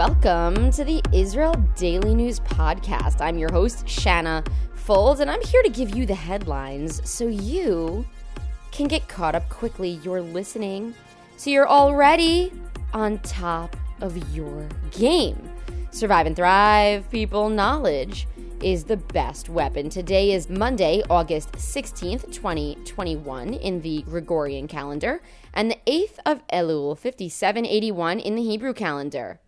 Welcome to the Israel Daily News Podcast. I'm your host, Shanna Folds, and I'm here to give you the headlines so you can get caught up quickly. You're listening, so you're already on top of your game. Survive and thrive, people. Knowledge is the best weapon. Today is Monday, August 16th, 2021, in the Gregorian calendar, and the 8th of Elul, 5781, in the Hebrew calendar.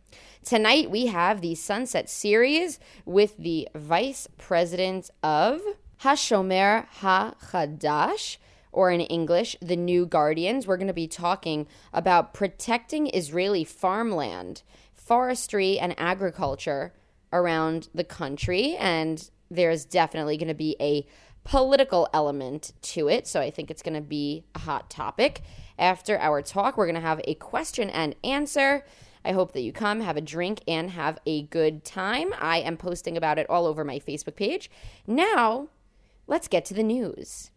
Tonight we have the Sunset Series with the Vice President of Hashomer HaChadash, or in English, the New Guardians. We're going to be talking about protecting Israeli farmland, forestry, and agriculture around the country. And there's definitely going to be a political element to it. So I think it's going to be a hot topic. After our talk, we're going to have a question and answer. I hope that you come, have a drink, and have a good time. I am posting about it all over my Facebook page. Now, let's get to the news.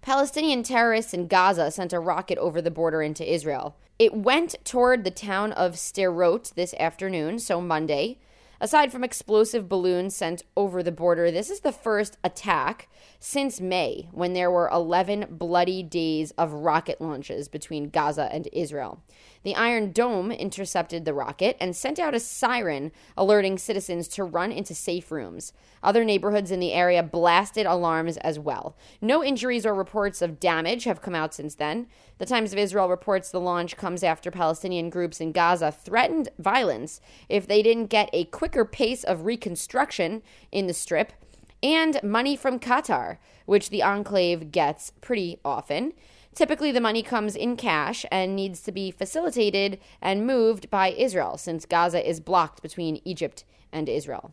Palestinian terrorists in Gaza sent a rocket over the border into Israel. It went toward the town of Sderot this afternoon, so Monday. Aside from explosive balloons sent over the border, this is the first attack since May, when there were 11 bloody days of rocket launches between Gaza and Israel. The Iron Dome intercepted the rocket and sent out a siren alerting citizens to run into safe rooms. Other neighborhoods in the area blasted alarms as well. No injuries or reports of damage have come out since then. The Times of Israel reports the launch comes after Palestinian groups in Gaza threatened violence if they didn't get a quicker pace of reconstruction in the strip and money from Qatar, which the enclave gets pretty often. Typically, the money comes in cash and needs to be facilitated and moved by Israel, since Gaza is blocked between Egypt and Israel.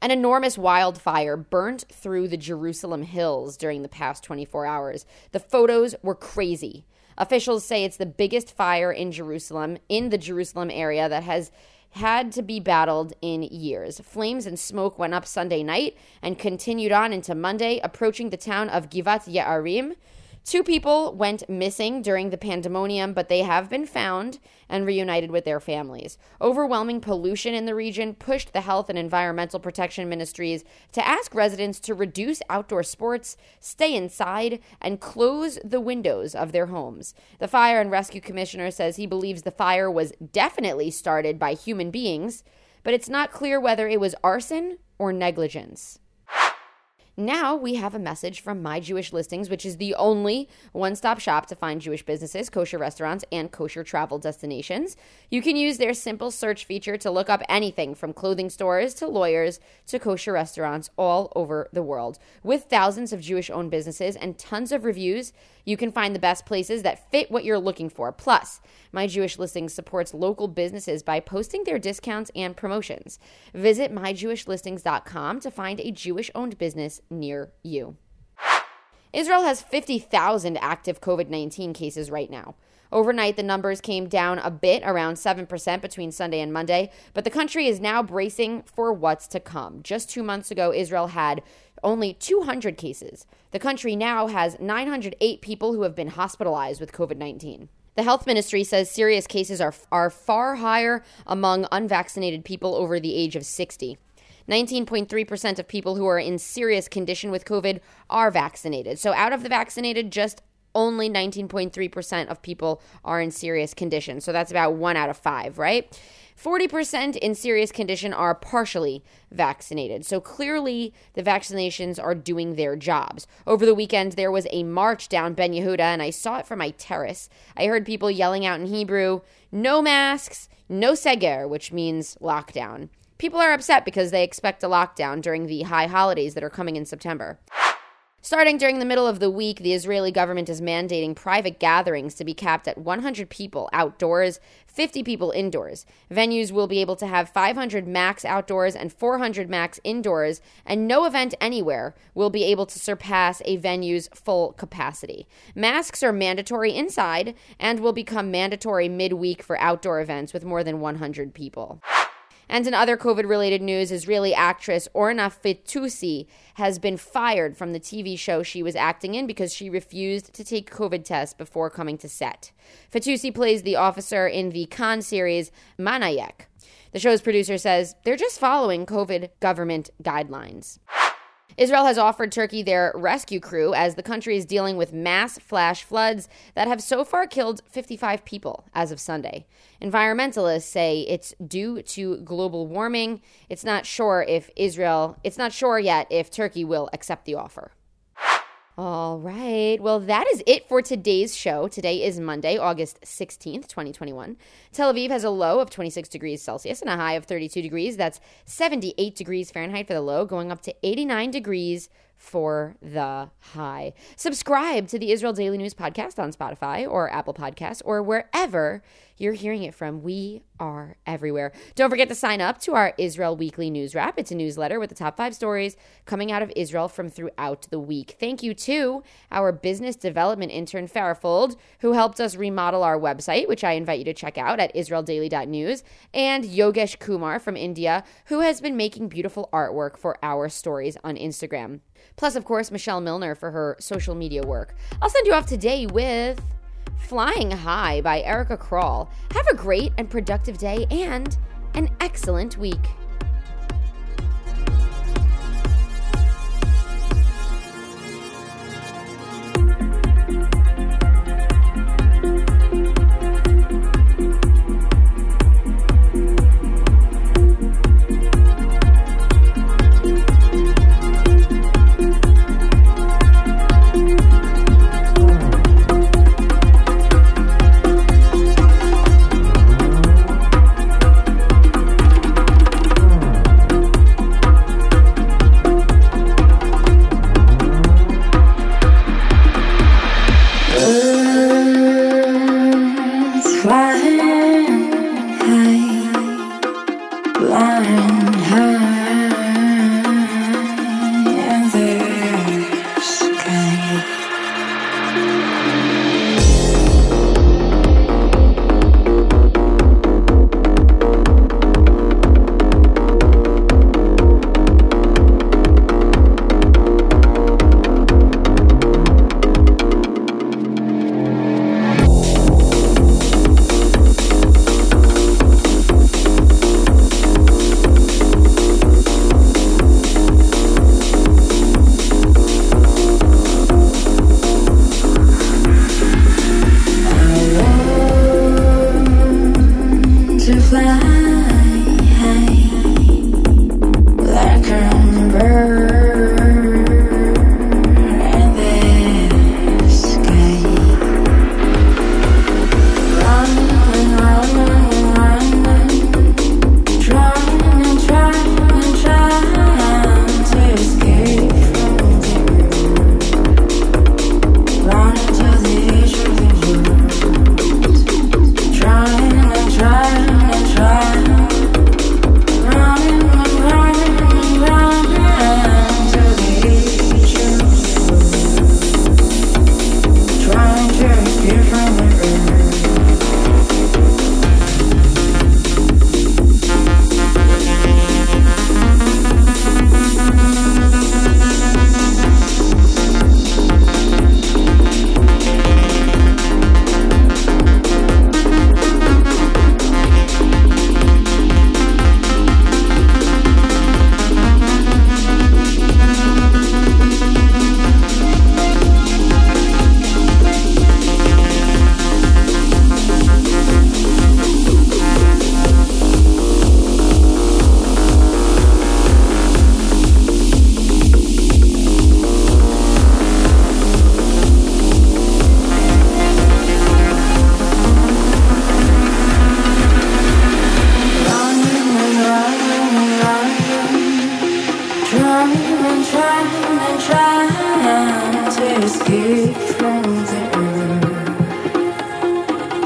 An enormous wildfire burnt through the Jerusalem hills during the past 24 hours. The photos were crazy. Officials say it's the biggest fire in Jerusalem, in the Jerusalem area, that has had to be battled in years. Flames and smoke went up Sunday night and continued on into Monday, approaching the town of Givat Ya'arim. Two people went missing during the pandemonium, but they have been found and reunited with their families. Overwhelming pollution in the region pushed the health and environmental protection ministries to ask residents to reduce outdoor sports, stay inside, and close the windows of their homes. The fire and rescue commissioner says he believes the fire was definitely started by human beings, but it's not clear whether it was arson or negligence. Now we have a message from My Jewish Listings, which is the only one stop shop to find Jewish businesses, kosher restaurants, and kosher travel destinations. You can use their simple search feature to look up anything from clothing stores to lawyers to kosher restaurants all over the world. With thousands of Jewish owned businesses and tons of reviews, you can find the best places that fit what you're looking for. Plus, My Jewish Listings supports local businesses by posting their discounts and promotions. Visit myjewishlistings.com to find a Jewish owned business near you. Israel has 50,000 active COVID 19 cases right now. Overnight, the numbers came down a bit, around 7% between Sunday and Monday, but the country is now bracing for what's to come. Just two months ago, Israel had only 200 cases. The country now has 908 people who have been hospitalized with COVID 19. The health ministry says serious cases are, are far higher among unvaccinated people over the age of 60. 19.3% of people who are in serious condition with COVID are vaccinated. So, out of the vaccinated, just only 19.3% of people are in serious condition. So, that's about one out of five, right? 40% in serious condition are partially vaccinated. So clearly, the vaccinations are doing their jobs. Over the weekend, there was a march down Ben Yehuda, and I saw it from my terrace. I heard people yelling out in Hebrew, no masks, no seger, which means lockdown. People are upset because they expect a lockdown during the high holidays that are coming in September. Starting during the middle of the week, the Israeli government is mandating private gatherings to be capped at 100 people outdoors, 50 people indoors. Venues will be able to have 500 max outdoors and 400 max indoors, and no event anywhere will be able to surpass a venue's full capacity. Masks are mandatory inside and will become mandatory midweek for outdoor events with more than 100 people. And in other COVID related news, Israeli actress Orna Fitoussi has been fired from the TV show she was acting in because she refused to take COVID tests before coming to set. Fitoussi plays the officer in the Kan series Manayek. The show's producer says they're just following COVID government guidelines. Israel has offered Turkey their rescue crew as the country is dealing with mass flash floods that have so far killed 55 people as of Sunday. Environmentalists say it's due to global warming. It's not sure if Israel, it's not sure yet if Turkey will accept the offer. All right. Well, that is it for today's show. Today is Monday, August 16th, 2021. Tel Aviv has a low of 26 degrees Celsius and a high of 32 degrees. That's 78 degrees Fahrenheit for the low, going up to 89 degrees for the high. Subscribe to the Israel Daily News podcast on Spotify or Apple Podcasts or wherever you're hearing it from. We are everywhere. Don't forget to sign up to our Israel Weekly News Wrap. It's a newsletter with the top five stories coming out of Israel from throughout the week. Thank you to our business development intern, Farafold, who helped us remodel our website, which I invite you to check out at israeldaily.news, and Yogesh Kumar from India, who has been making beautiful artwork for our stories on Instagram. Plus, of course, Michelle Milner for her social media work. I'll send you off today with Flying High by Erica Krall. Have a great and productive day and an excellent week.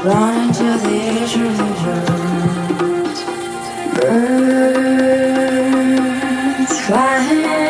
Run to the edge of the world. Birds flying